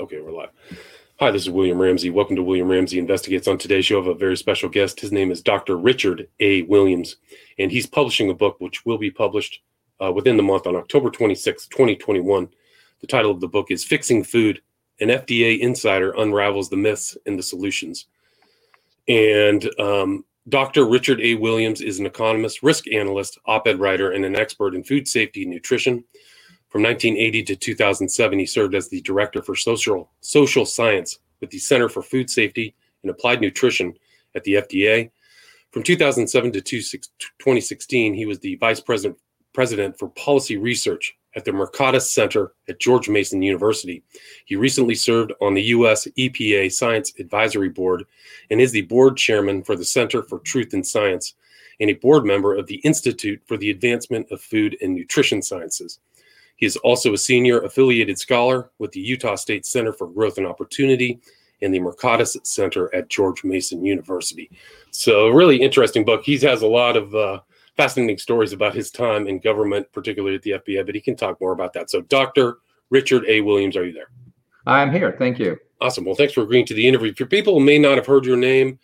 Okay, we're live. Hi, this is William Ramsey. Welcome to William Ramsey Investigates. On today's show, I have a very special guest. His name is Dr. Richard A. Williams, and he's publishing a book which will be published uh, within the month on October 26, 2021. The title of the book is Fixing Food An FDA Insider Unravels the Myths and the Solutions. And um, Dr. Richard A. Williams is an economist, risk analyst, op ed writer, and an expert in food safety and nutrition. From 1980 to 2007, he served as the director for social social science with the Center for Food Safety and Applied Nutrition at the FDA. From 2007 to 2016, he was the vice president president for policy research at the Mercatus Center at George Mason University. He recently served on the U.S. EPA Science Advisory Board and is the board chairman for the Center for Truth in Science and a board member of the Institute for the Advancement of Food and Nutrition Sciences. He is also a senior affiliated scholar with the Utah State Center for Growth and Opportunity and the Mercatus Center at George Mason University. So, really interesting book. He has a lot of uh, fascinating stories about his time in government, particularly at the FBI, but he can talk more about that. So, Dr. Richard A. Williams, are you there? I'm here. Thank you. Awesome. Well, thanks for agreeing to the interview. For people who may not have heard your name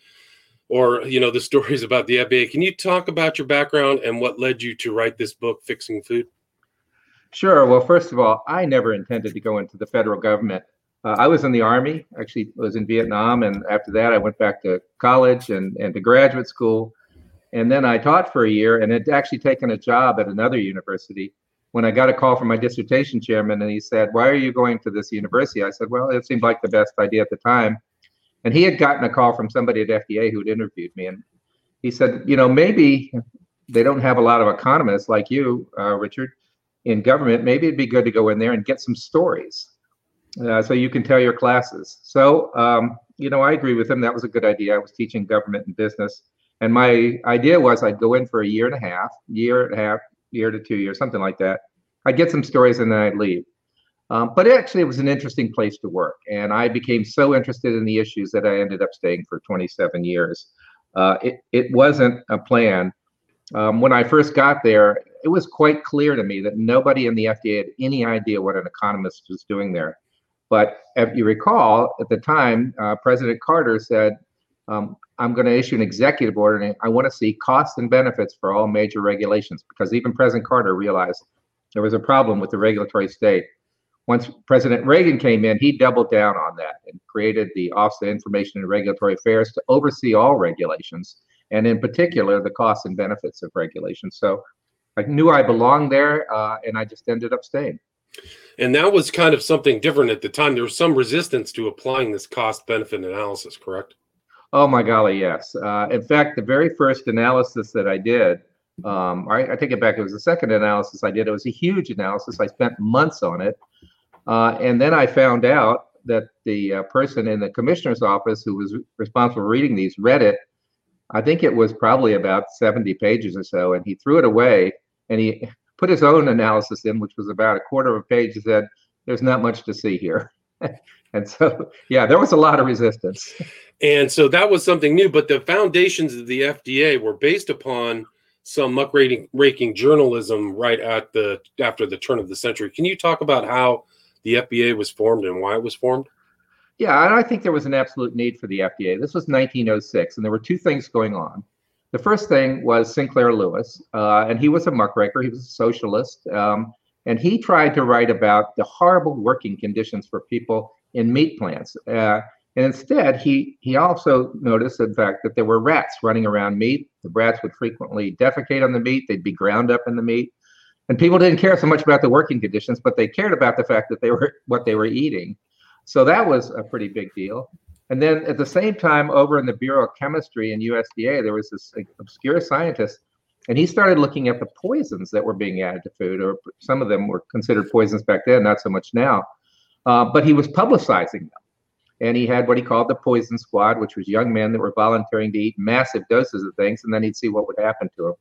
or you know the stories about the FBI, can you talk about your background and what led you to write this book, Fixing Food? Sure. Well, first of all, I never intended to go into the federal government. Uh, I was in the Army, actually, was in Vietnam. And after that, I went back to college and, and to graduate school. And then I taught for a year and had actually taken a job at another university. When I got a call from my dissertation chairman, and he said, Why are you going to this university? I said, Well, it seemed like the best idea at the time. And he had gotten a call from somebody at FDA who'd interviewed me. And he said, You know, maybe they don't have a lot of economists like you, uh, Richard in government, maybe it'd be good to go in there and get some stories uh, so you can tell your classes. So, um, you know, I agree with him. That was a good idea. I was teaching government and business. And my idea was I'd go in for a year and a half, year and a half, year to two years, something like that. I'd get some stories and then I'd leave. Um, but actually, it was an interesting place to work. And I became so interested in the issues that I ended up staying for 27 years. Uh, it, it wasn't a plan. Um, when I first got there, it was quite clear to me that nobody in the FDA had any idea what an economist was doing there. But if you recall, at the time, uh, President Carter said, um, I'm going to issue an executive order and I want to see costs and benefits for all major regulations because even President Carter realized there was a problem with the regulatory state. Once President Reagan came in, he doubled down on that and created the Office of Information and Regulatory Affairs to oversee all regulations and, in particular, the costs and benefits of regulations. So I knew I belonged there, uh, and I just ended up staying. And that was kind of something different at the time. There was some resistance to applying this cost benefit analysis, correct? Oh my golly, yes. Uh, in fact, the very first analysis that I did, um, I, I, take it back. It was the second analysis I did. It was a huge analysis. I spent months on it, uh, and then I found out that the uh, person in the commissioner's office who was responsible for reading these read it. I think it was probably about 70 pages or so, and he threw it away and he put his own analysis in, which was about a quarter of a page. He said, "There's not much to see here," and so yeah, there was a lot of resistance. And so that was something new, but the foundations of the FDA were based upon some muckraking raking journalism right at the after the turn of the century. Can you talk about how the FDA was formed and why it was formed? Yeah, and I think there was an absolute need for the FDA. This was 1906, and there were two things going on. The first thing was Sinclair Lewis, uh, and he was a muckraker. He was a socialist, um, and he tried to write about the horrible working conditions for people in meat plants. Uh, and instead, he he also noticed, in fact, that there were rats running around meat. The rats would frequently defecate on the meat; they'd be ground up in the meat, and people didn't care so much about the working conditions, but they cared about the fact that they were what they were eating. So that was a pretty big deal. And then at the same time, over in the Bureau of Chemistry in USDA, there was this obscure scientist, and he started looking at the poisons that were being added to food, or some of them were considered poisons back then, not so much now. Uh, but he was publicizing them. And he had what he called the poison squad, which was young men that were volunteering to eat massive doses of things, and then he'd see what would happen to them.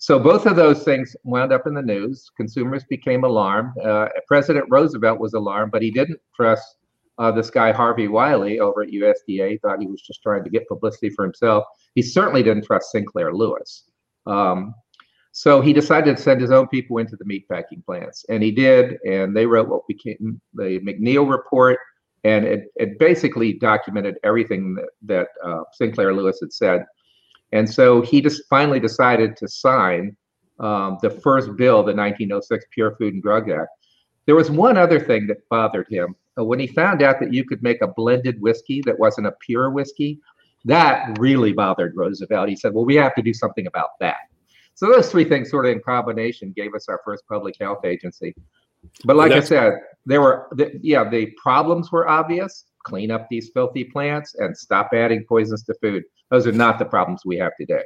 So both of those things wound up in the news. Consumers became alarmed. Uh, President Roosevelt was alarmed, but he didn't trust uh, this guy Harvey Wiley over at USDA thought he was just trying to get publicity for himself. He certainly didn't trust Sinclair Lewis. Um, so he decided to send his own people into the meatpacking plants, and he did. And they wrote what became the McNeil Report. and it, it basically documented everything that, that uh, Sinclair Lewis had said. And so he just finally decided to sign um, the first bill, the 1906 Pure Food and Drug Act. There was one other thing that bothered him. Uh, when he found out that you could make a blended whiskey that wasn't a pure whiskey, that really bothered Roosevelt. He said, well, we have to do something about that. So those three things sort of in combination gave us our first public health agency. But like I said, there were, the, yeah, the problems were obvious. Clean up these filthy plants and stop adding poisons to food. Those are not the problems we have today.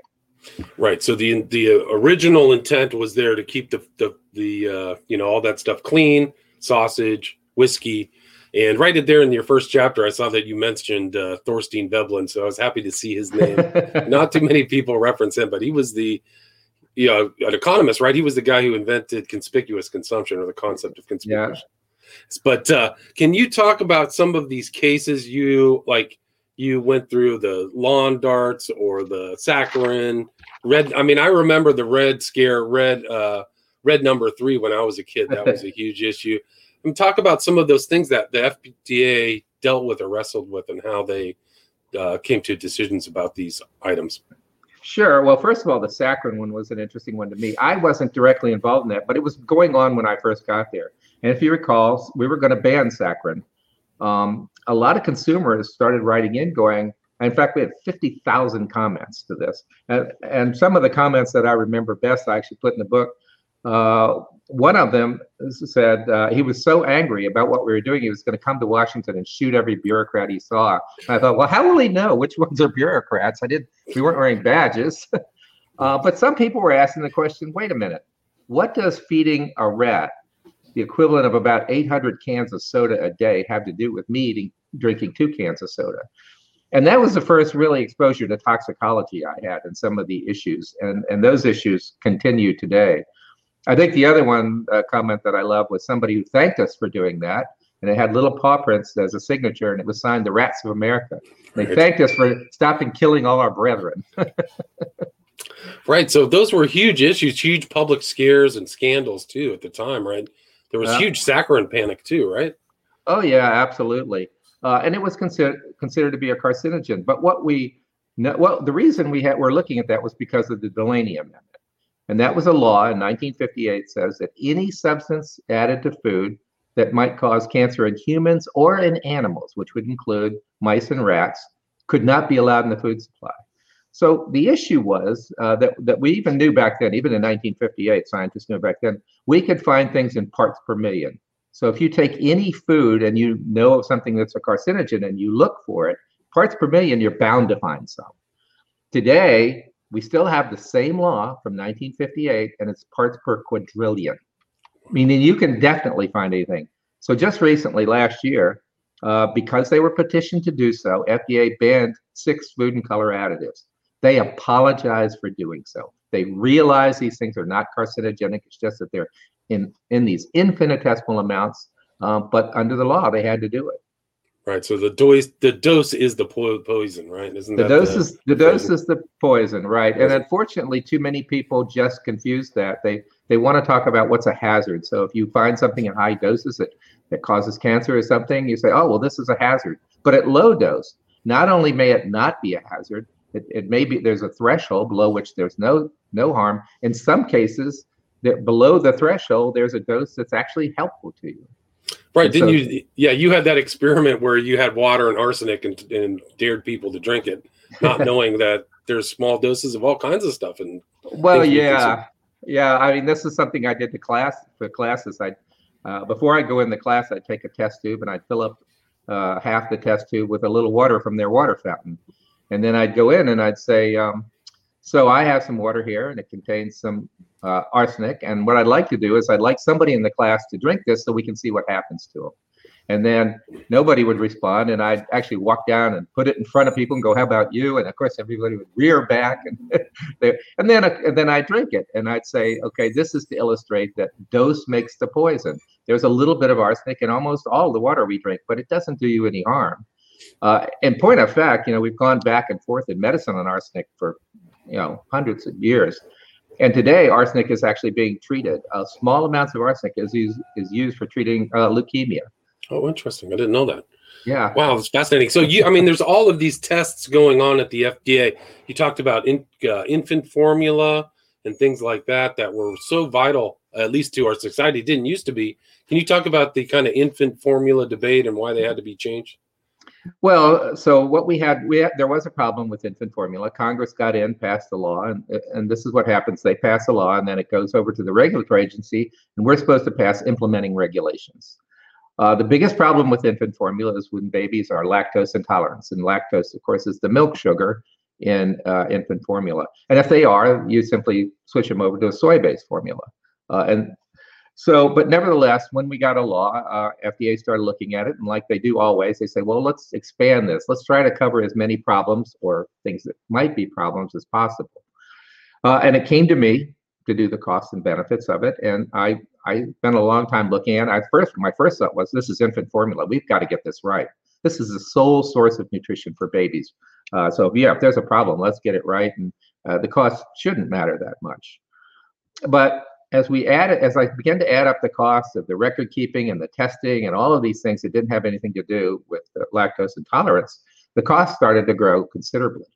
Right. So the the original intent was there to keep the the the uh, you know all that stuff clean, sausage, whiskey, and right there in your first chapter, I saw that you mentioned uh, Thorstein Veblen, so I was happy to see his name. Not too many people reference him, but he was the you know an economist, right? He was the guy who invented conspicuous consumption or the concept of conspicuous. Yeah. But uh, can you talk about some of these cases you like? You went through the lawn darts or the saccharin, red. I mean, I remember the red scare, red, uh, red number three when I was a kid. That was a huge issue. And talk about some of those things that the FDA dealt with or wrestled with, and how they uh, came to decisions about these items. Sure. Well, first of all, the saccharin one was an interesting one to me. I wasn't directly involved in that, but it was going on when I first got there. And if you recall, we were going to ban saccharin. Um, a lot of consumers started writing in going, in fact, we had 50,000 comments to this. And, and some of the comments that I remember best, I actually put in the book. Uh, one of them said uh, he was so angry about what we were doing, he was going to come to Washington and shoot every bureaucrat he saw. And I thought, well, how will he know which ones are bureaucrats? I did. We weren't wearing badges. uh, but some people were asking the question: Wait a minute, what does feeding a rat the equivalent of about 800 cans of soda a day have to do with me eating, drinking two cans of soda? And that was the first really exposure to toxicology I had and some of the issues, and and those issues continue today. I think the other one uh, comment that I love was somebody who thanked us for doing that, and it had little paw prints as a signature, and it was signed the Rats of America. They right. thanked us for stopping killing all our brethren. right. So those were huge issues, huge public scares and scandals too at the time, right? There was uh, huge saccharin panic too, right? Oh yeah, absolutely. Uh, and it was considered considered to be a carcinogen. But what we well, the reason we had we're looking at that was because of the Delaney Amendment. And that was a law in 1958 says that any substance added to food that might cause cancer in humans or in animals, which would include mice and rats, could not be allowed in the food supply. So the issue was uh, that, that we even knew back then, even in 1958, scientists knew back then, we could find things in parts per million. So if you take any food and you know of something that's a carcinogen and you look for it, parts per million, you're bound to find some. Today, we still have the same law from 1958 and it's parts per quadrillion, meaning you can definitely find anything. So just recently, last year, uh, because they were petitioned to do so, FDA banned six food and color additives. They apologize for doing so. They realize these things are not carcinogenic. It's just that they're in in these infinitesimal amounts. Um, but under the law, they had to do it. Right. So the dose the dose is the po- poison, right? Isn't the dose the, is the dose is the poison, right? And unfortunately, too many people just confuse that. They they want to talk about what's a hazard. So if you find something in high doses that that causes cancer or something, you say, oh well, this is a hazard. But at low dose, not only may it not be a hazard, it, it may be there's a threshold below which there's no no harm. In some cases, that below the threshold, there's a dose that's actually helpful to you. Right. Didn't so, you? Yeah, you had that experiment where you had water and arsenic and, and dared people to drink it, not knowing that there's small doses of all kinds of stuff. And well, yeah, yeah. I mean, this is something I did to class for classes. I uh, before I go in the class, I'd take a test tube and I'd fill up uh, half the test tube with a little water from their water fountain, and then I'd go in and I'd say, um, "So I have some water here, and it contains some uh, arsenic. And what I'd like to do is I'd like somebody in the class to drink this so we can see what happens to them. And then nobody would respond, and I'd actually walk down and put it in front of people and go, "How about you?" And of course, everybody would rear back, and and then and then I drink it, and I'd say, "Okay, this is to illustrate that dose makes the poison. There's a little bit of arsenic in almost all the water we drink, but it doesn't do you any harm." Uh, in point of fact, you know, we've gone back and forth in medicine on arsenic for you know hundreds of years. And today, arsenic is actually being treated. Uh, small amounts of arsenic is used, is used for treating uh, leukemia. Oh, interesting. I didn't know that. Yeah. Wow, that's fascinating. So you, I mean, there's all of these tests going on at the FDA. You talked about in, uh, infant formula and things like that that were so vital, at least to our society. Didn't used to be. Can you talk about the kind of infant formula debate and why they had to be changed? Well, so what we had, we had, there was a problem with infant formula. Congress got in, passed the law, and and this is what happens: they pass a law, and then it goes over to the regulatory agency, and we're supposed to pass implementing regulations. Uh, the biggest problem with infant formula is when babies are lactose intolerant, and lactose, of course, is the milk sugar in uh, infant formula. And if they are, you simply switch them over to a soy-based formula. Uh, and so, but nevertheless, when we got a law, uh, FDA started looking at it, and like they do always, they say, well, let's expand this. Let's try to cover as many problems or things that might be problems as possible. Uh, and it came to me to do the costs and benefits of it, and I I spent a long time looking at it. I first my first thought was, this is infant formula. We've got to get this right. This is the sole source of nutrition for babies. Uh, so yeah, if there's a problem, let's get it right, and uh, the cost shouldn't matter that much. But as we added, as I began to add up the costs of the record keeping and the testing and all of these things that didn't have anything to do with lactose intolerance, the cost started to grow considerably.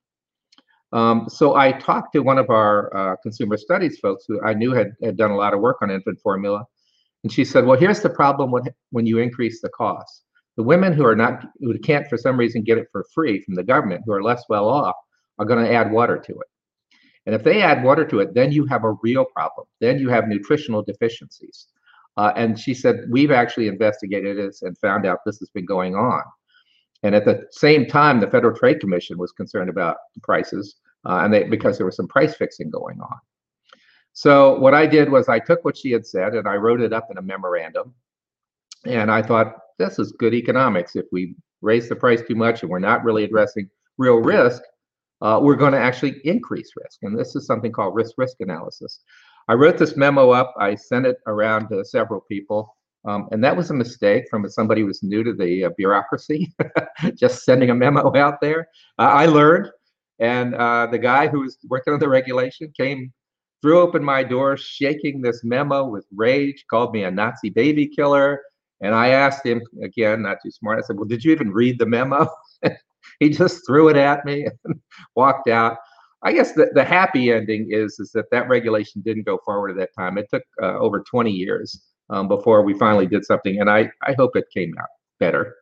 Um, so I talked to one of our uh, consumer studies folks who I knew had, had done a lot of work on infant formula, and she said, "Well, here's the problem when when you increase the cost. The women who are not who can't for some reason get it for free from the government, who are less well off, are going to add water to it. And if they add water to it, then you have a real problem. Then you have nutritional deficiencies. Uh, and she said, We've actually investigated this and found out this has been going on. And at the same time, the Federal Trade Commission was concerned about the prices, uh, and they, because there was some price fixing going on. So what I did was I took what she had said and I wrote it up in a memorandum. And I thought this is good economics. If we raise the price too much and we're not really addressing real risk, uh, we're going to actually increase risk. And this is something called risk risk analysis. I wrote this memo up. I sent it around to several people. Um, and that was a mistake from somebody who was new to the uh, bureaucracy, just sending a memo out there. Uh, I learned. And uh, the guy who was working on the regulation came, threw open my door, shaking this memo with rage, called me a Nazi baby killer. And I asked him, again, not too smart, I said, Well, did you even read the memo? he just threw it at me and walked out. I guess the, the happy ending is is that that regulation didn't go forward at that time. It took uh, over 20 years um, before we finally did something, and I I hope it came out better,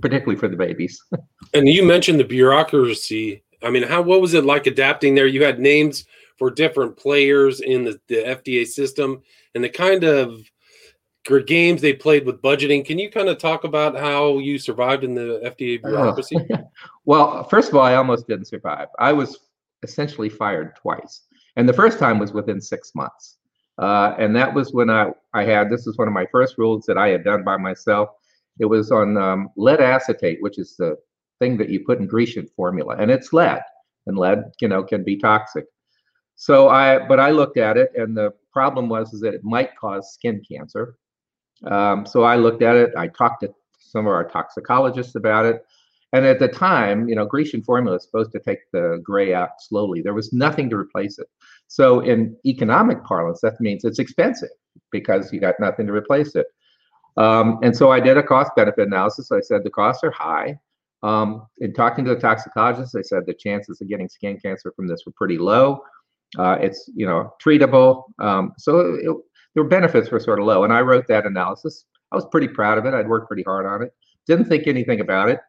particularly for the babies. and you mentioned the bureaucracy. I mean, how what was it like adapting there? You had names for different players in the, the FDA system, and the kind of games they played with budgeting. Can you kind of talk about how you survived in the FDA bureaucracy? Oh. well, first of all, I almost didn't survive. I was essentially fired twice, and the first time was within six months. Uh, and that was when I, I had this is one of my first rules that I had done by myself. It was on um, lead acetate, which is the thing that you put in Grecian formula, and it's lead, and lead, you know, can be toxic. So I, but I looked at it, and the problem was is that it might cause skin cancer. Um, so I looked at it. I talked to some of our toxicologists about it. And at the time, you know, Grecian formula is supposed to take the gray out slowly. There was nothing to replace it. So in economic parlance, that means it's expensive because you got nothing to replace it. Um, and so I did a cost benefit analysis. I said the costs are high. Um, in talking to the toxicologist, they said the chances of getting skin cancer from this were pretty low. Uh, it's you know treatable. Um, so it, their benefits were sort of low. And I wrote that analysis. I was pretty proud of it. I'd worked pretty hard on it. Didn't think anything about it.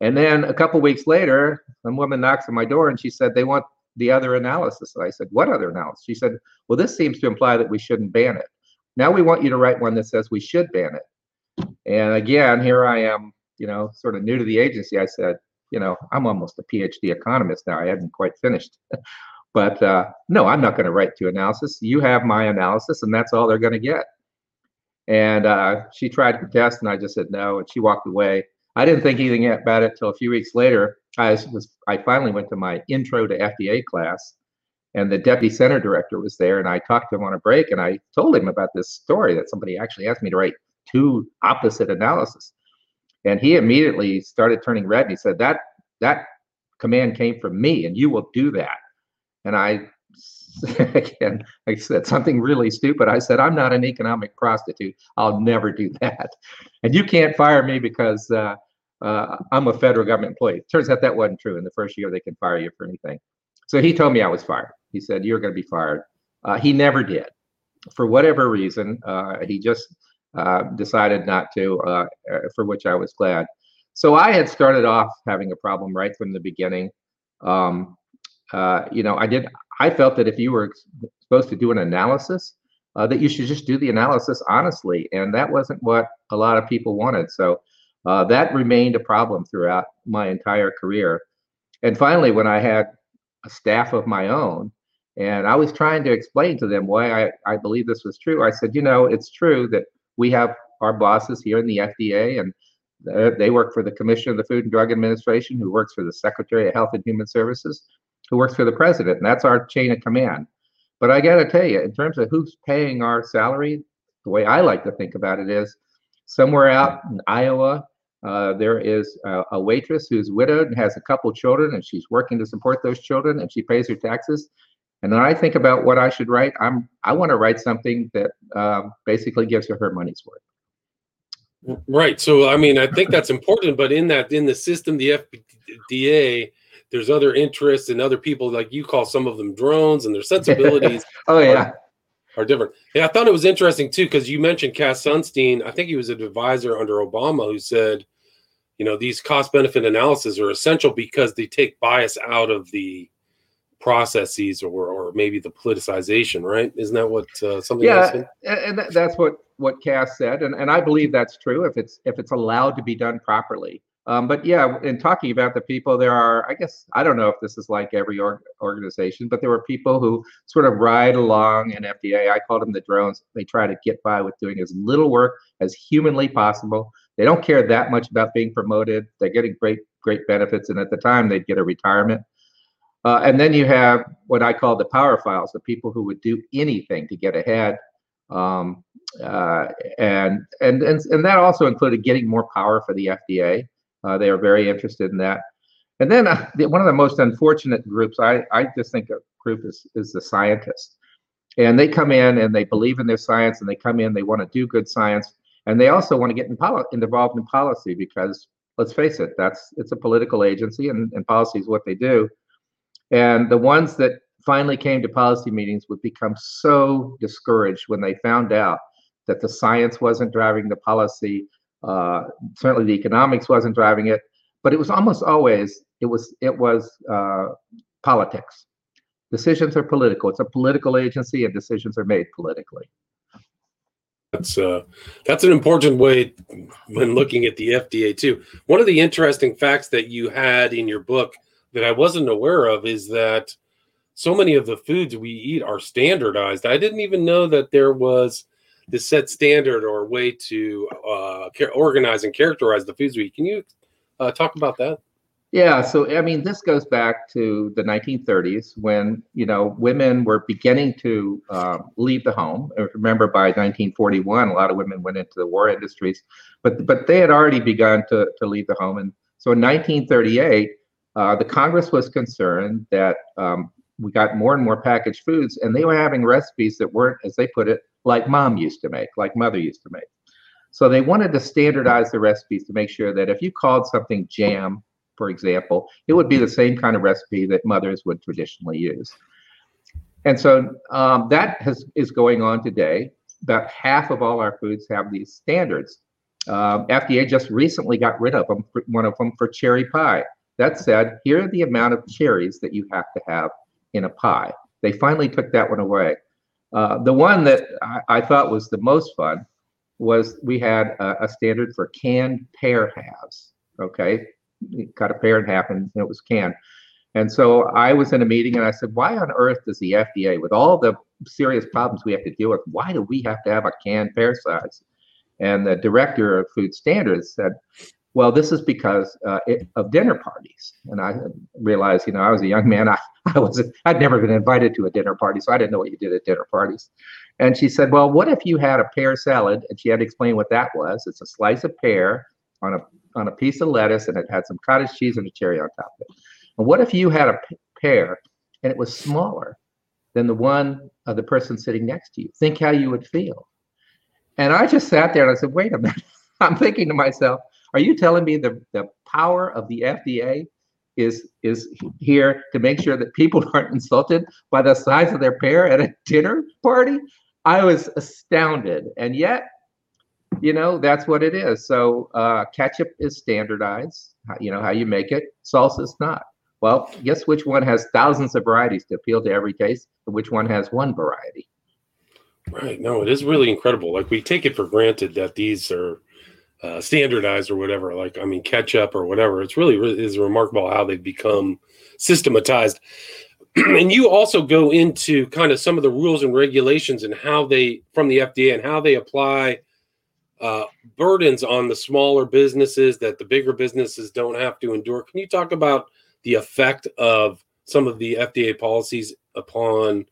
And then a couple weeks later, a woman knocks on my door and she said they want the other analysis. And I said, What other analysis? She said, Well, this seems to imply that we shouldn't ban it. Now we want you to write one that says we should ban it. And again, here I am, you know, sort of new to the agency. I said, you know, I'm almost a PhD economist now. I hadn't quite finished. But uh, no, I'm not going to write to analysis. You have my analysis, and that's all they're going to get. And uh, she tried to protest, and I just said no, and she walked away. I didn't think anything about it until a few weeks later. I was I finally went to my intro to FDA class, and the deputy center director was there, and I talked to him on a break, and I told him about this story that somebody actually asked me to write two opposite analysis, and he immediately started turning red, and he said that that command came from me, and you will do that. And I, again, I said something really stupid. I said, I'm not an economic prostitute. I'll never do that. And you can't fire me because uh, uh, I'm a federal government employee. Turns out that wasn't true. In the first year, they can fire you for anything. So he told me I was fired. He said, You're going to be fired. Uh, he never did. For whatever reason, uh, he just uh, decided not to, uh, for which I was glad. So I had started off having a problem right from the beginning. Um, you know, I did. I felt that if you were supposed to do an analysis, that you should just do the analysis honestly, and that wasn't what a lot of people wanted. So uh, that remained a problem throughout my entire career. And finally, when I had a staff of my own, and I was trying to explain to them why I, I believe this was true, I said, you know, it's true that we have our bosses here in the FDA, and they work for the Commissioner of the Food and Drug Administration, who works for the Secretary of Health and Human Services, who works for the President, and that's our chain of command. But I got to tell you, in terms of who's paying our salary, the way I like to think about it is somewhere out in Iowa uh, there is a, a, waitress who's widowed and has a couple children, and she's working to support those children, and she pays her taxes. And when I think about what I should write, I'm I want to write something that um, basically gives her her money's worth. Right. So I mean, I think that's important, but in that in the system, the FDA, there's other interests and other people like you call some of them drones and their sensibilities. oh yeah. Are, are different. Yeah, I thought it was interesting too because you mentioned Cass Sunstein. I think he was an advisor under Obama who said you know these cost benefit analyses are essential because they take bias out of the processes or or maybe the politicization right isn't that what uh, something yeah and that's what what cass said and, and i believe that's true if it's if it's allowed to be done properly um, but yeah in talking about the people there are i guess i don't know if this is like every org- organization but there were people who sort of ride along in fda i called them the drones they try to get by with doing as little work as humanly possible they don't care that much about being promoted. They're getting great, great benefits, and at the time they'd get a retirement. Uh, and then you have what I call the power files, the people who would do anything to get ahead. Um, uh, and, and, and, and that also included getting more power for the FDA. Uh, they are very interested in that. And then uh, the, one of the most unfortunate groups, I, I just think a group is, is the scientists. And they come in and they believe in their science and they come in, they want to do good science, and they also want to get in poli- involved in policy because let's face it, that's it's a political agency and, and policy is what they do. And the ones that finally came to policy meetings would become so discouraged when they found out that the science wasn't driving the policy, uh, certainly the economics wasn't driving it, but it was almost always it was it was uh, politics. Decisions are political. It's a political agency, and decisions are made politically. That's uh, that's an important way when looking at the FDA too. One of the interesting facts that you had in your book that I wasn't aware of is that so many of the foods we eat are standardized. I didn't even know that there was this set standard or way to uh, organize and characterize the foods we eat. Can you uh, talk about that? Yeah, so I mean, this goes back to the 1930s when you know women were beginning to uh, leave the home. Remember, by 1941, a lot of women went into the war industries, but but they had already begun to to leave the home. And so in 1938, uh, the Congress was concerned that um, we got more and more packaged foods, and they were having recipes that weren't, as they put it, like mom used to make, like mother used to make. So they wanted to standardize the recipes to make sure that if you called something jam for example, it would be the same kind of recipe that mothers would traditionally use. And so um, that has, is going on today. About half of all our foods have these standards. Um, FDA just recently got rid of them, one of them for cherry pie. That said, here are the amount of cherries that you have to have in a pie. They finally took that one away. Uh, the one that I, I, thought was the most fun was we had a, a standard for canned pear halves. Okay, cut a pear in half and it was canned. And so I was in a meeting and I said, why on earth does the FDA, with all the serious problems we have to deal with, why do we have to have a canned pear size? And the director of food standards said, well, this is because uh, it, of dinner parties. And I realized, you know, I was a young man. I, I wasn't, I'd never been invited to a dinner party, so I didn't know what you did at dinner parties. And she said, well, what if you had a pear salad? And she had to explain what that was. It's a slice of pear on a on a piece of lettuce and it had some cottage cheese and a cherry on top of it. And what if you had a pear and it was smaller than the one of the person sitting next to you? Think how you would feel. And I just sat there and I said, wait a minute. I'm thinking to myself, Are you telling me the, the power of the FDA is is here to make sure that people aren't insulted by the size of their pear at a dinner party? I was astounded, and yet, you know, that's what it is. So uh, ketchup is standardized. You know how you make it. Salsa is not. Well, guess which one has thousands of varieties to appeal to every taste, and which one has one variety. Right. No, it is really incredible. Like we take it for granted that these are uh, standardized or whatever. Like I mean, ketchup or whatever. It's really is remarkable how they've become systematized. and you also go into kind of some of the rules and regulations and how they from the FDA and how they apply uh, burdens on the smaller businesses that the bigger businesses don't have to endure. Can you talk about the effect of some of the FDA policies upon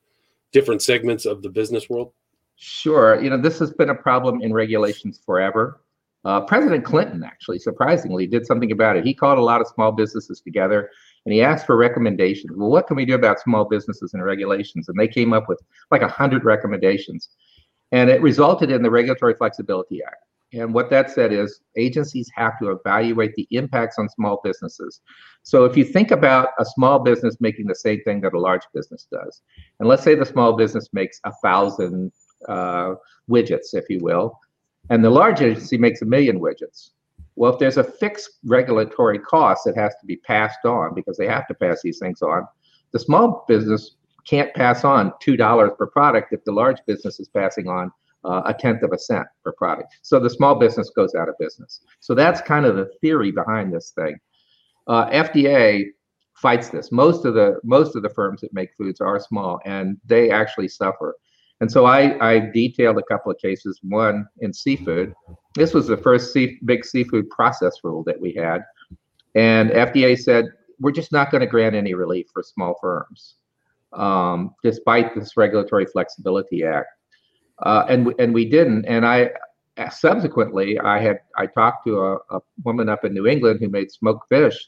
different segments of the business world? Sure. You know, this has been a problem in regulations forever. Uh, President Clinton, actually, surprisingly, did something about it. He called a lot of small businesses together and he asked for recommendations. Well, what can we do about small businesses and regulations? And they came up with like 100 recommendations. And it resulted in the Regulatory Flexibility Act. And what that said is agencies have to evaluate the impacts on small businesses. So if you think about a small business making the same thing that a large business does, and let's say the small business makes a thousand uh, widgets, if you will, and the large agency makes a million widgets. Well, if there's a fixed regulatory cost that has to be passed on because they have to pass these things on, the small business can't pass on $2 per product if the large business is passing on uh, a tenth of a cent per product. So the small business goes out of business. So that's kind of the theory behind this thing. Uh, FDA fights this. Most of the most of the firms that make foods are small, and they actually suffer. And so I, I detailed a couple of cases, one in seafood. This was the first sea, big seafood process rule that we had. And FDA said, we're just not going to grant any relief for small firms, um, despite this Regulatory Flexibility Act. Uh, and, and we didn't. And I subsequently, I had I talked to a, a woman up in New England who made smoked fish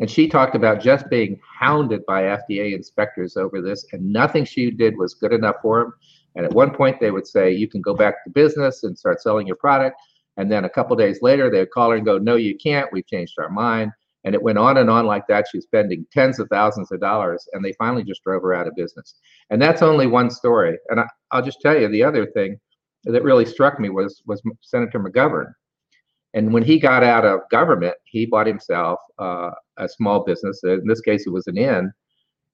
and she talked about just being hounded by FDA inspectors over this, and nothing she did was good enough for them. And at one point, they would say, You can go back to business and start selling your product. And then a couple days later, they'd call her and go, No, you can't. We've changed our mind. And it went on and on like that. She's spending tens of thousands of dollars, and they finally just drove her out of business. And that's only one story. And I, will just tell you the other thing that really struck me was was Senator McGovern. And when he got out of government, he bought himself uh, a small business. In this case, it was an inn.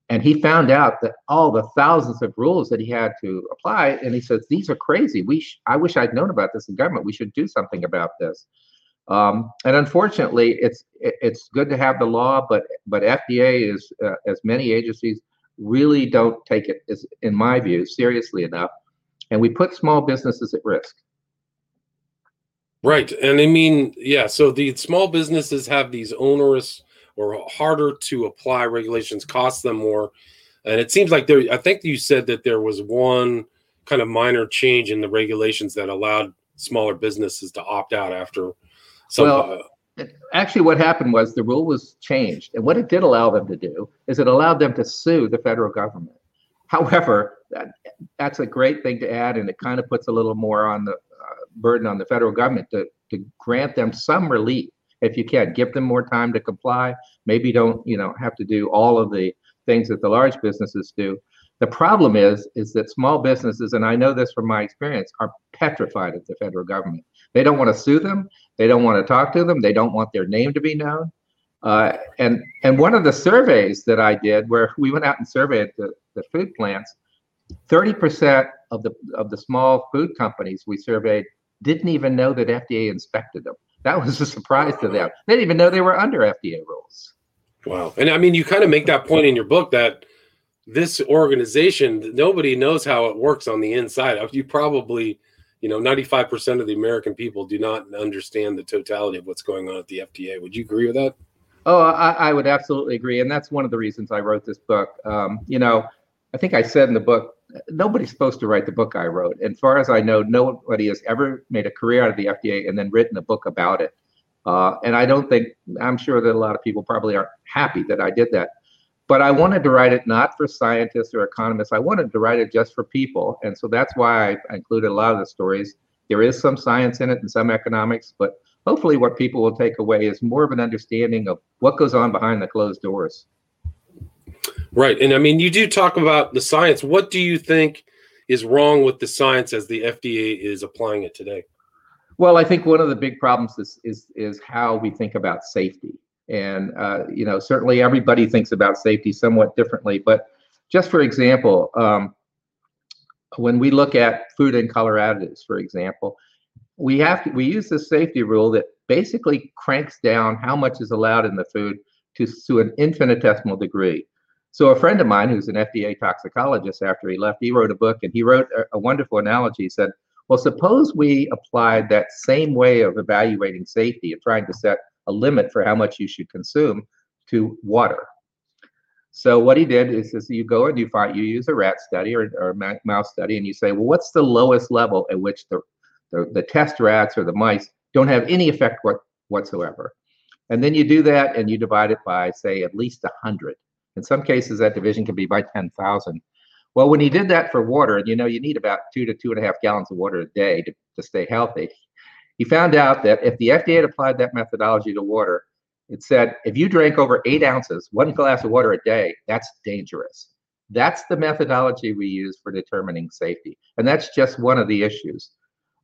And he found out that all the thousands of rules that he had to apply, and he says, "These are crazy. We, I wish I'd known about this in government. We should do something about this." Um, and unfortunately, it's it's good to have the law, but but FDA is, uh, as many agencies, really don't take it, as, in my view, seriously enough, and we put small businesses at risk. Right. And I mean, yeah, so the small businesses have these onerous or harder to apply regulations, cost them more. And it seems like there, I think you said that there was one kind of minor change in the regulations that allowed smaller businesses to opt out after some. Well, uh, actually, what happened was the rule was changed. And what it did allow them to do is it allowed them to sue the federal government. However, that, that's a great thing to add, and it kind of puts a little more on the burden on the federal government to, to grant them some relief if you can give them more time to comply. Maybe don't you know have to do all of the things that the large businesses do. The problem is is that small businesses and i know this from my experience are petrified of the federal government. They don't want to sue them. They don't want to talk to them. They don't want their name to be known. Uh, and and one of the surveys that i did where we went out and surveyed the, the food plants 30% of the of the small food companies we surveyed didn't even know that FDA inspected them. That was a surprise to them. They didn't even know they were under FDA rules. Wow. And I mean, you kind of make that point in your book that this organization, nobody knows how it works on the inside. You probably, you know, 95% of the American people do not understand the totality of what's going on at the FDA. Would you agree with that? Oh, I, I would absolutely agree. And that's one of the reasons I wrote this book. Um, you know, I think I said in the book, nobody's supposed to write the book I wrote. And as far as I know, nobody has ever made a career out of the FDA and then written a book about it. Uh, and I don't think, I'm sure that a lot of people probably aren't happy that I did that. But I wanted to write it not for scientists or economists. I wanted to write it just for people. And so that's why I included a lot of the stories. There is some science in it and some economics, but hopefully what people will take away is more of an understanding of what goes on behind the closed doors. Right. And I mean, you do talk about the science. What do you think is wrong with the science as the FDA is applying it today? Well, I think one of the big problems is is, is how we think about safety. And uh, you know, certainly everybody thinks about safety somewhat differently. But just for example, um, when we look at food and color additives, for example, we have to, we use this safety rule that basically cranks down how much is allowed in the food to, to an infinitesimal degree. So a friend of mine who's an FDA toxicologist after he left, he wrote a book and he wrote a, a wonderful analogy. He said, well, suppose we applied that same way of evaluating safety of trying to set a limit for how much you should consume to water. So what he did is, is you go and you find you use a rat study or, or mouse study and you say, well, what's the lowest level at which the, the, the test rats or the mice don't have any effect what, whatsoever. And then you do that and you divide it by, say, at least 100. In some cases, that division can be by 10,000. Well, when he did that for water, you know, you need about two to two and a half gallons of water a day to, to stay healthy, he found out that if the FDA had applied that methodology to water, it said if you drank over eight ounces, one glass of water a day, that's dangerous. That's the methodology we use for determining safety. And that's just one of the issues.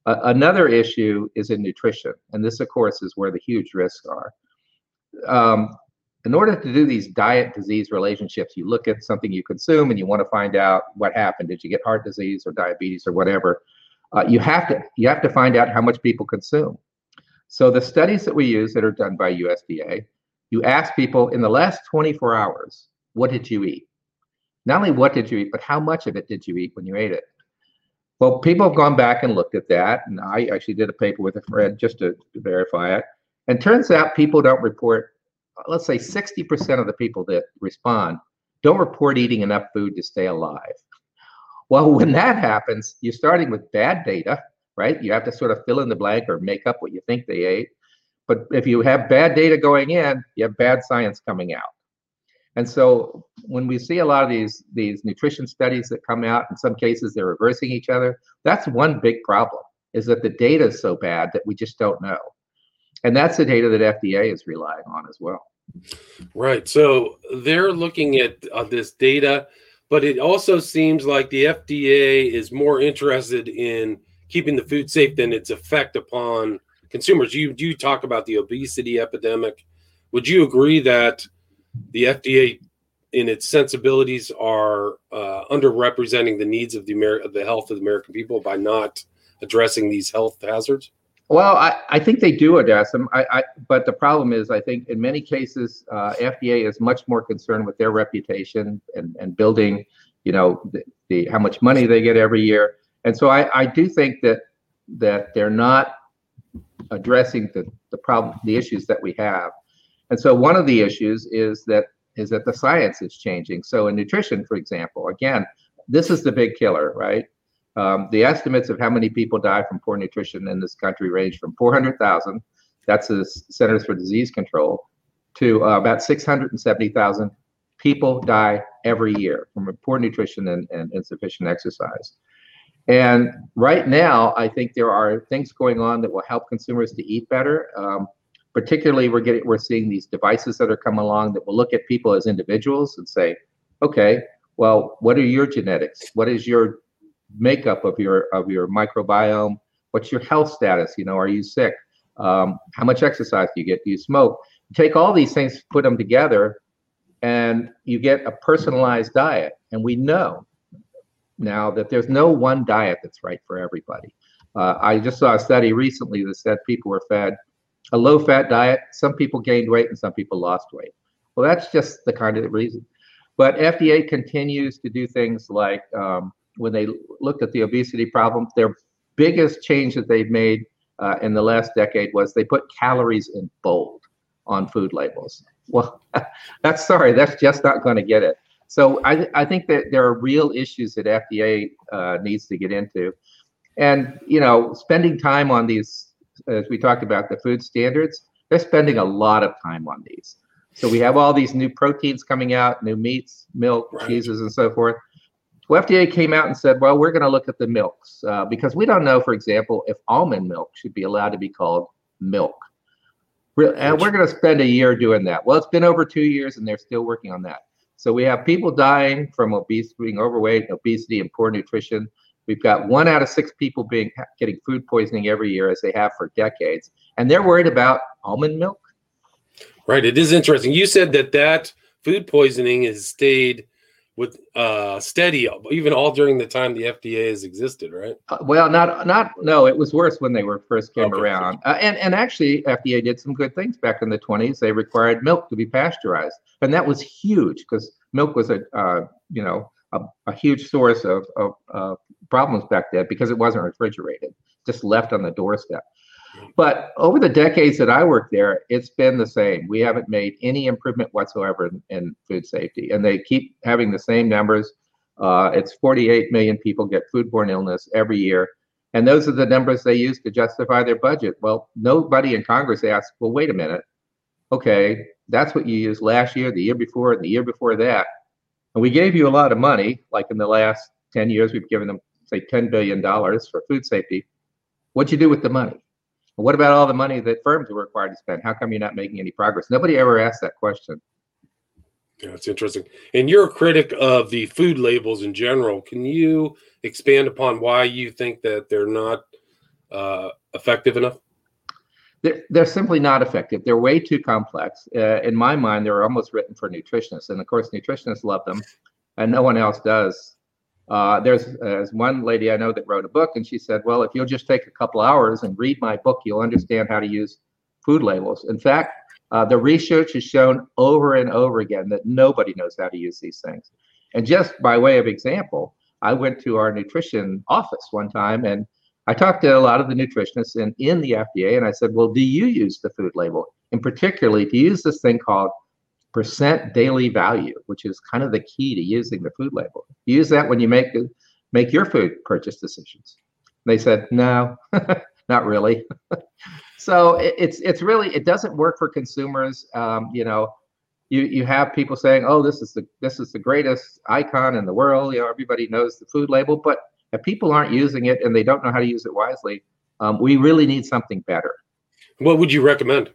Uh, another issue is in nutrition. And this, of course, is where the huge risks are. Um, in order to do these diet disease relationships, you look at something you consume and you want to find out what happened. Did you get heart disease or diabetes or whatever? Uh, you have to you have to find out how much people consume. So the studies that we use that are done by USDA, you ask people in the last 24 hours, what did you eat? Not only what did you eat, but how much of it did you eat when you ate it? Well, people have gone back and looked at that, and I actually did a paper with a friend just to, to verify it. And turns out people don't report let's say 60% of the people that respond don't report eating enough food to stay alive. Well, when that happens, you're starting with bad data, right? You have to sort of fill in the blank or make up what you think they ate. But if you have bad data going in, you have bad science coming out. And so when we see a lot of these these nutrition studies that come out, in some cases they're reversing each other. That's one big problem is that the data is so bad that we just don't know. And that's the data that FDA is relying on as well. Right. So they're looking at uh, this data, but it also seems like the FDA is more interested in keeping the food safe than its effect upon consumers. You you talk about the obesity epidemic. Would you agree that the FDA, in its sensibilities, are uh, underrepresenting the needs of the Amer- the health of the American people by not addressing these health hazards? Well, I, I think they do address them. I, I, but the problem is, I think in many cases, uh, FDA is much more concerned with their reputation and, and building, you know, the, the how much money they get every year. And so I, I do think that that they're not addressing the, the problem, the issues that we have. And so one of the issues is that is that the science is changing. So in nutrition, for example, again, this is the big killer, right? Um, the estimates of how many people die from poor nutrition in this country range from 400,000, that's the Centers for Disease Control, to uh, about 670,000 people die every year from poor nutrition and, and insufficient exercise. And right now, I think there are things going on that will help consumers to eat better. Um, particularly, we're getting we're seeing these devices that are coming along that will look at people as individuals and say, okay, well, what are your genetics? What is your makeup of your of your microbiome? What's your health status? You know are you sick? Um, how much exercise do you get? Do you smoke? Take all these things put them together and you get a personalized diet. And we know now that there's no one diet that's right for everybody. Uh, i just saw a study recently that said people were fed a low fat diet. Some people gained weight and some people lost weight. Well that's just the kind of reason. But fda continues to do things like um, when they looked at the obesity problem, their biggest change that they've made uh, in the last decade was they put calories in bold on food labels. Well, that's sorry, that's just not going to get it. So I, I think that there are real issues that FDA uh, needs to get into, and you know, spending time on these, as we talked about the food standards, they're spending a lot of time on these. So we have all these new proteins coming out, new meats, milk, cheeses, and so forth. Well, FDA came out and said, well, we're going to look at the milks uh, because we don't know, for example, if almond milk should be allowed to be called milk. And we're going to spend a year doing that. Well, it's been over two years, and they're still working on that. So we have people dying from obesity, being overweight, obesity, and poor nutrition. We've got one out of six people being getting food poisoning every year, as they have for decades, and they're worried about almond milk. Right. It is interesting. You said that that food poisoning has stayed with uh, steady even all during the time the FDA has existed, right? Uh, well, not not no, it was worse when they were first came okay. around. Uh, and and actually FDA did some good things back in the 20s. They required milk to be pasteurized. And that was huge because milk was a uh, you know, a, a, huge source of, of uh, problems back then because it wasn't refrigerated, just left on the doorstep. But over the decades that I worked there, it's been the same. We haven't made any improvement whatsoever in, in food safety, and they keep having the same numbers. Uh, it's 48 million people get foodborne illness every year, and those are the numbers they use to justify their budget. Well, nobody in Congress asked, well, wait a minute. Okay, that's what you used last year, the year before, and the year before that. And we gave you a lot of money, like in the last 10 years, we've given them, say, $10 billion for food safety. What'd you do with the money? What about all the money that firms are required to spend? How come you're not making any progress? Nobody ever asked that question. Yeah, it's interesting. And you're a critic of the food labels in general. Can you expand upon why you think that they're not uh, effective enough? They're, they're simply not effective. They're way too complex. Uh, in my mind, they're almost written for nutritionists. And of course, nutritionists love them, and no one else does. Uh, there's, there's one lady I know that wrote a book, and she said, "Well, if you'll just take a couple hours and read my book, you'll understand how to use food labels." In fact, uh, the research has shown over and over again that nobody knows how to use these things. And just by way of example, I went to our nutrition office one time, and I talked to a lot of the nutritionists in, in the FDA, and I said, "Well, do you use the food label? And particularly, do you use this thing called percent daily value, which is kind of the key to using the food label. Use that when you make make your food purchase decisions. They said, no, not really. so it, it's it's really it doesn't work for consumers. Um, you know, you you have people saying, oh, this is the this is the greatest icon in the world. You know, everybody knows the food label, but if people aren't using it and they don't know how to use it wisely, um, we really need something better. What would you recommend?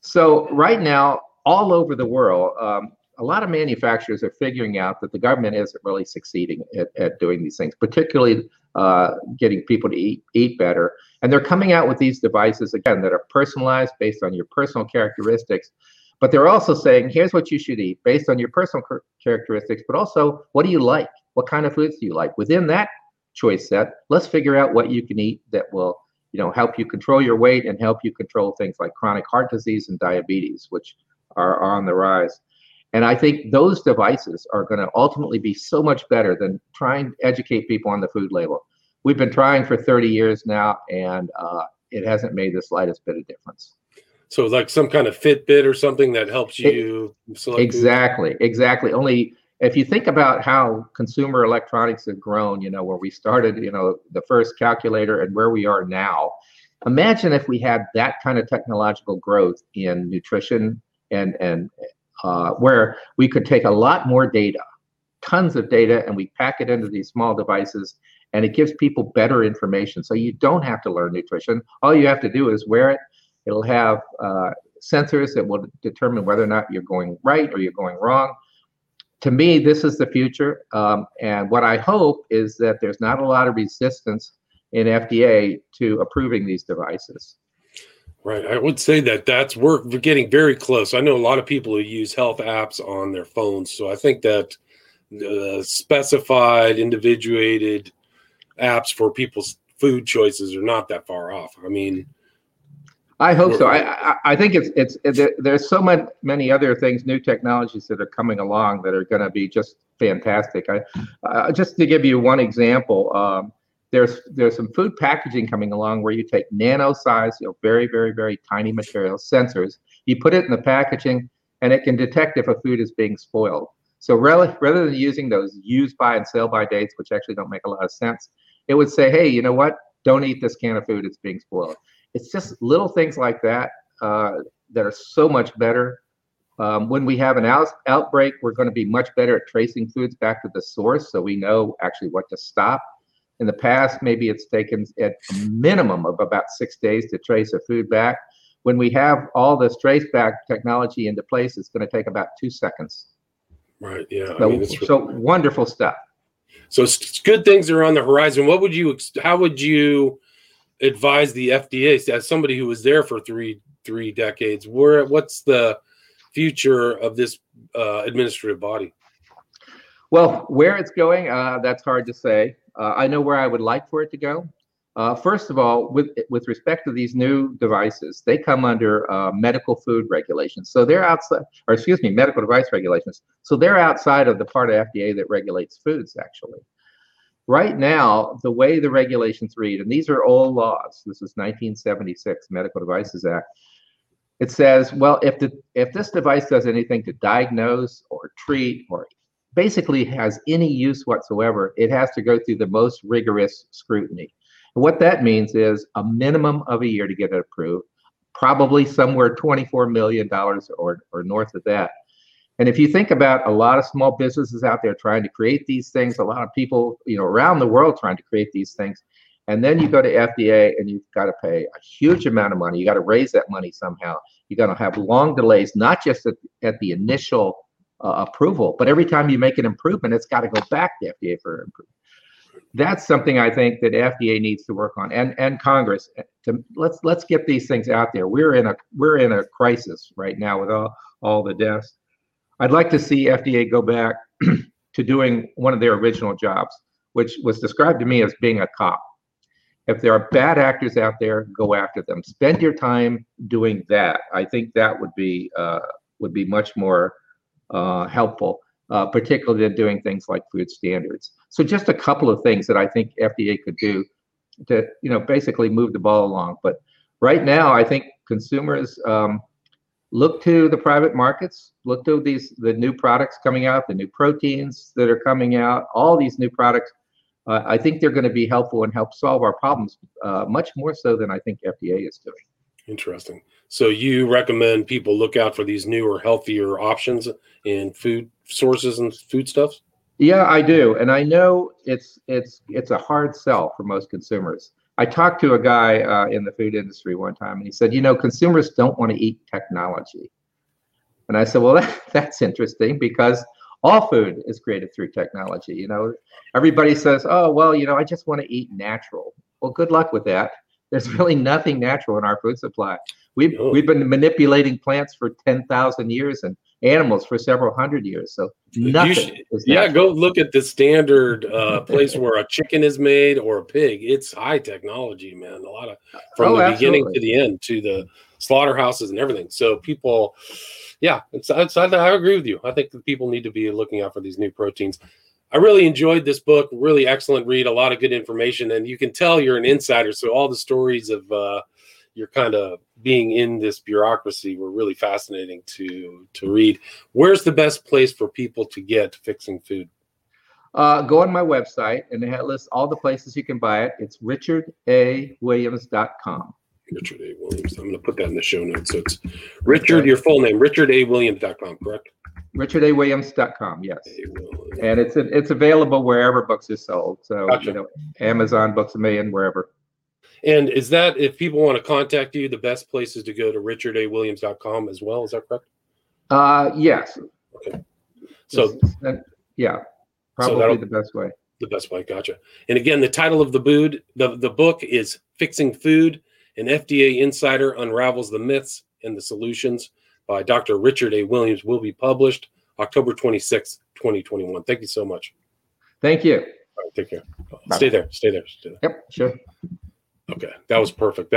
So right now, all over the world, um, a lot of manufacturers are figuring out that the government isn't really succeeding at, at doing these things, particularly uh, getting people to eat eat better. And they're coming out with these devices again that are personalized based on your personal characteristics. But they're also saying, here's what you should eat based on your personal characteristics, but also what do you like? What kind of foods do you like? Within that choice set, let's figure out what you can eat that will, you know, help you control your weight and help you control things like chronic heart disease and diabetes, which are, are on the rise. And I think those devices are going to ultimately be so much better than trying to educate people on the food label. We've been trying for 30 years now, and uh, it hasn't made the slightest bit of difference. So, like some kind of Fitbit or something that helps you it, select exactly, food? exactly. Only if you think about how consumer electronics have grown, you know, where we started, you know, the first calculator and where we are now. Imagine if we had that kind of technological growth in nutrition and and uh, where we could take a lot more data, tons of data, and we pack it into these small devices, and it gives people better information. So you don't have to learn nutrition. All you have to do is wear it. It'll have uh, sensors that will determine whether or not you're going right or you're going wrong. To me, this is the future. Um, and what I hope is that there's not a lot of resistance in FDA to approving these devices. Right. I would say that that's we're, we're getting very close. I know a lot of people who use health apps on their phones. So I think that uh, specified, individuated apps for people's food choices are not that far off. I mean, I hope so. I, I, I think it's it's it, there's so many many other things, new technologies that are coming along that are going to be just fantastic. I uh, just to give you one example, um, there's there's some food packaging coming along where you take nano size, you know, very very very tiny materials, sensors. You put it in the packaging, and it can detect if a food is being spoiled. So rather rather than using those use by and sell by dates, which actually don't make a lot of sense, it would say, hey, you know what? Don't eat this can of food; it's being spoiled. It's just little things like that uh, that are so much better. Um, when we have an out- outbreak, we're going to be much better at tracing foods back to the source, so we know actually what to stop in the past, maybe it's taken at a minimum of about six days to trace a food back. when we have all this trace back technology into place, it's going to take about two seconds. Right. Yeah. So, I mean, so wonderful stuff. So good things are on the horizon. What would you? How would you advise the FDA as somebody who was there for three three decades? Where what's the future of this uh, administrative body? Well, where it's going, uh, that's hard to say. Uh, I know where I would like for it to go. Uh, first of all, with with respect to these new devices, they come under uh, medical food regulations. So they're outside, or excuse me, medical device regulations. So they're outside of the part of FDA that regulates foods, actually. Right now, the way the regulations read, and these are old laws. This is 1976 Medical Devices Act. It says, well, if the if this device does anything to diagnose or treat or basically has any use whatsoever, it has to go through the most rigorous scrutiny. And what that means is a minimum of a year to get it approved, probably somewhere $24 million or, or north of that. And if you think about a lot of small businesses out there trying to create these things, a lot of people, you know, around the world trying to create these things, and then you go to FDA and you've got to pay a huge amount of money. You got to raise that money somehow. You're going to have long delays, not just at, at the initial uh, approval, but every time you make an improvement, it's got to go back to FDA for improvement that's something I think that FDA needs to work on, and and Congress. To let's let's get these things out there. We're in a we're in a crisis right now with all all the deaths. I'd like to see FDA go back to doing one of their original jobs, which was described to me as being a cop. If there are bad actors out there, go after them. Spend your time doing that. I think that would be uh, would be much more uh, helpful uh, particularly in doing things like food standards. So just a couple of things that I think FDA could do to, you know, basically move the ball along. But right now, I think consumers um, look to the private markets, look to these the new products coming out, the new proteins that are coming out, all these new products. Uh, I think they're going to be helpful and help solve our problems uh, much more so than I think FDA is doing. Interesting. So you recommend people look out for these newer, healthier options in food sources and foodstuffs? Yeah, I do, and I know it's it's it's a hard sell for most consumers. I talked to a guy uh, in the food industry one time, and he said, "You know, consumers don't want to eat technology." And I said, "Well, that, that's interesting because all food is created through technology. You know, everybody says, "Oh, well, you know, I just want to eat natural." Well, good luck with that. There's really nothing natural in our food supply. We've oh. we've been manipulating plants for ten thousand years and animals for several hundred years. So nothing. Should, yeah, go look at the standard uh, place where a chicken is made or a pig. It's high technology, man. A lot of from oh, the absolutely. beginning to the end to the slaughterhouses and everything. So people, yeah, it's, it's, I, I agree with you. I think that people need to be looking out for these new proteins. I really enjoyed this book. Really excellent read. A lot of good information, and you can tell you're an insider. So all the stories of uh, your kind of being in this bureaucracy were really fascinating to to read. Where's the best place for people to get fixing food? Uh, go on my website, and it lists all the places you can buy it. It's richardawilliams.com. Richard A. Williams. I'm going to put that in the show notes. So it's Richard, your full name, richardawilliams.com, correct? richardawilliams.com yes. And it's it's available wherever books are sold so gotcha. you know amazon books a million wherever. And is that if people want to contact you the best place is to go to richardawilliams.com as well is that correct? Uh yes. Okay. So yeah. Probably so the best way. The best way gotcha. And again the title of the bood the, the book is fixing food an fda insider unravels the myths and the solutions by Dr. Richard A. Williams will be published October 26th, 2021. Thank you so much. Thank you. All right, take care. Stay there. Stay there. Stay there. Yep, sure. Okay, that was perfect.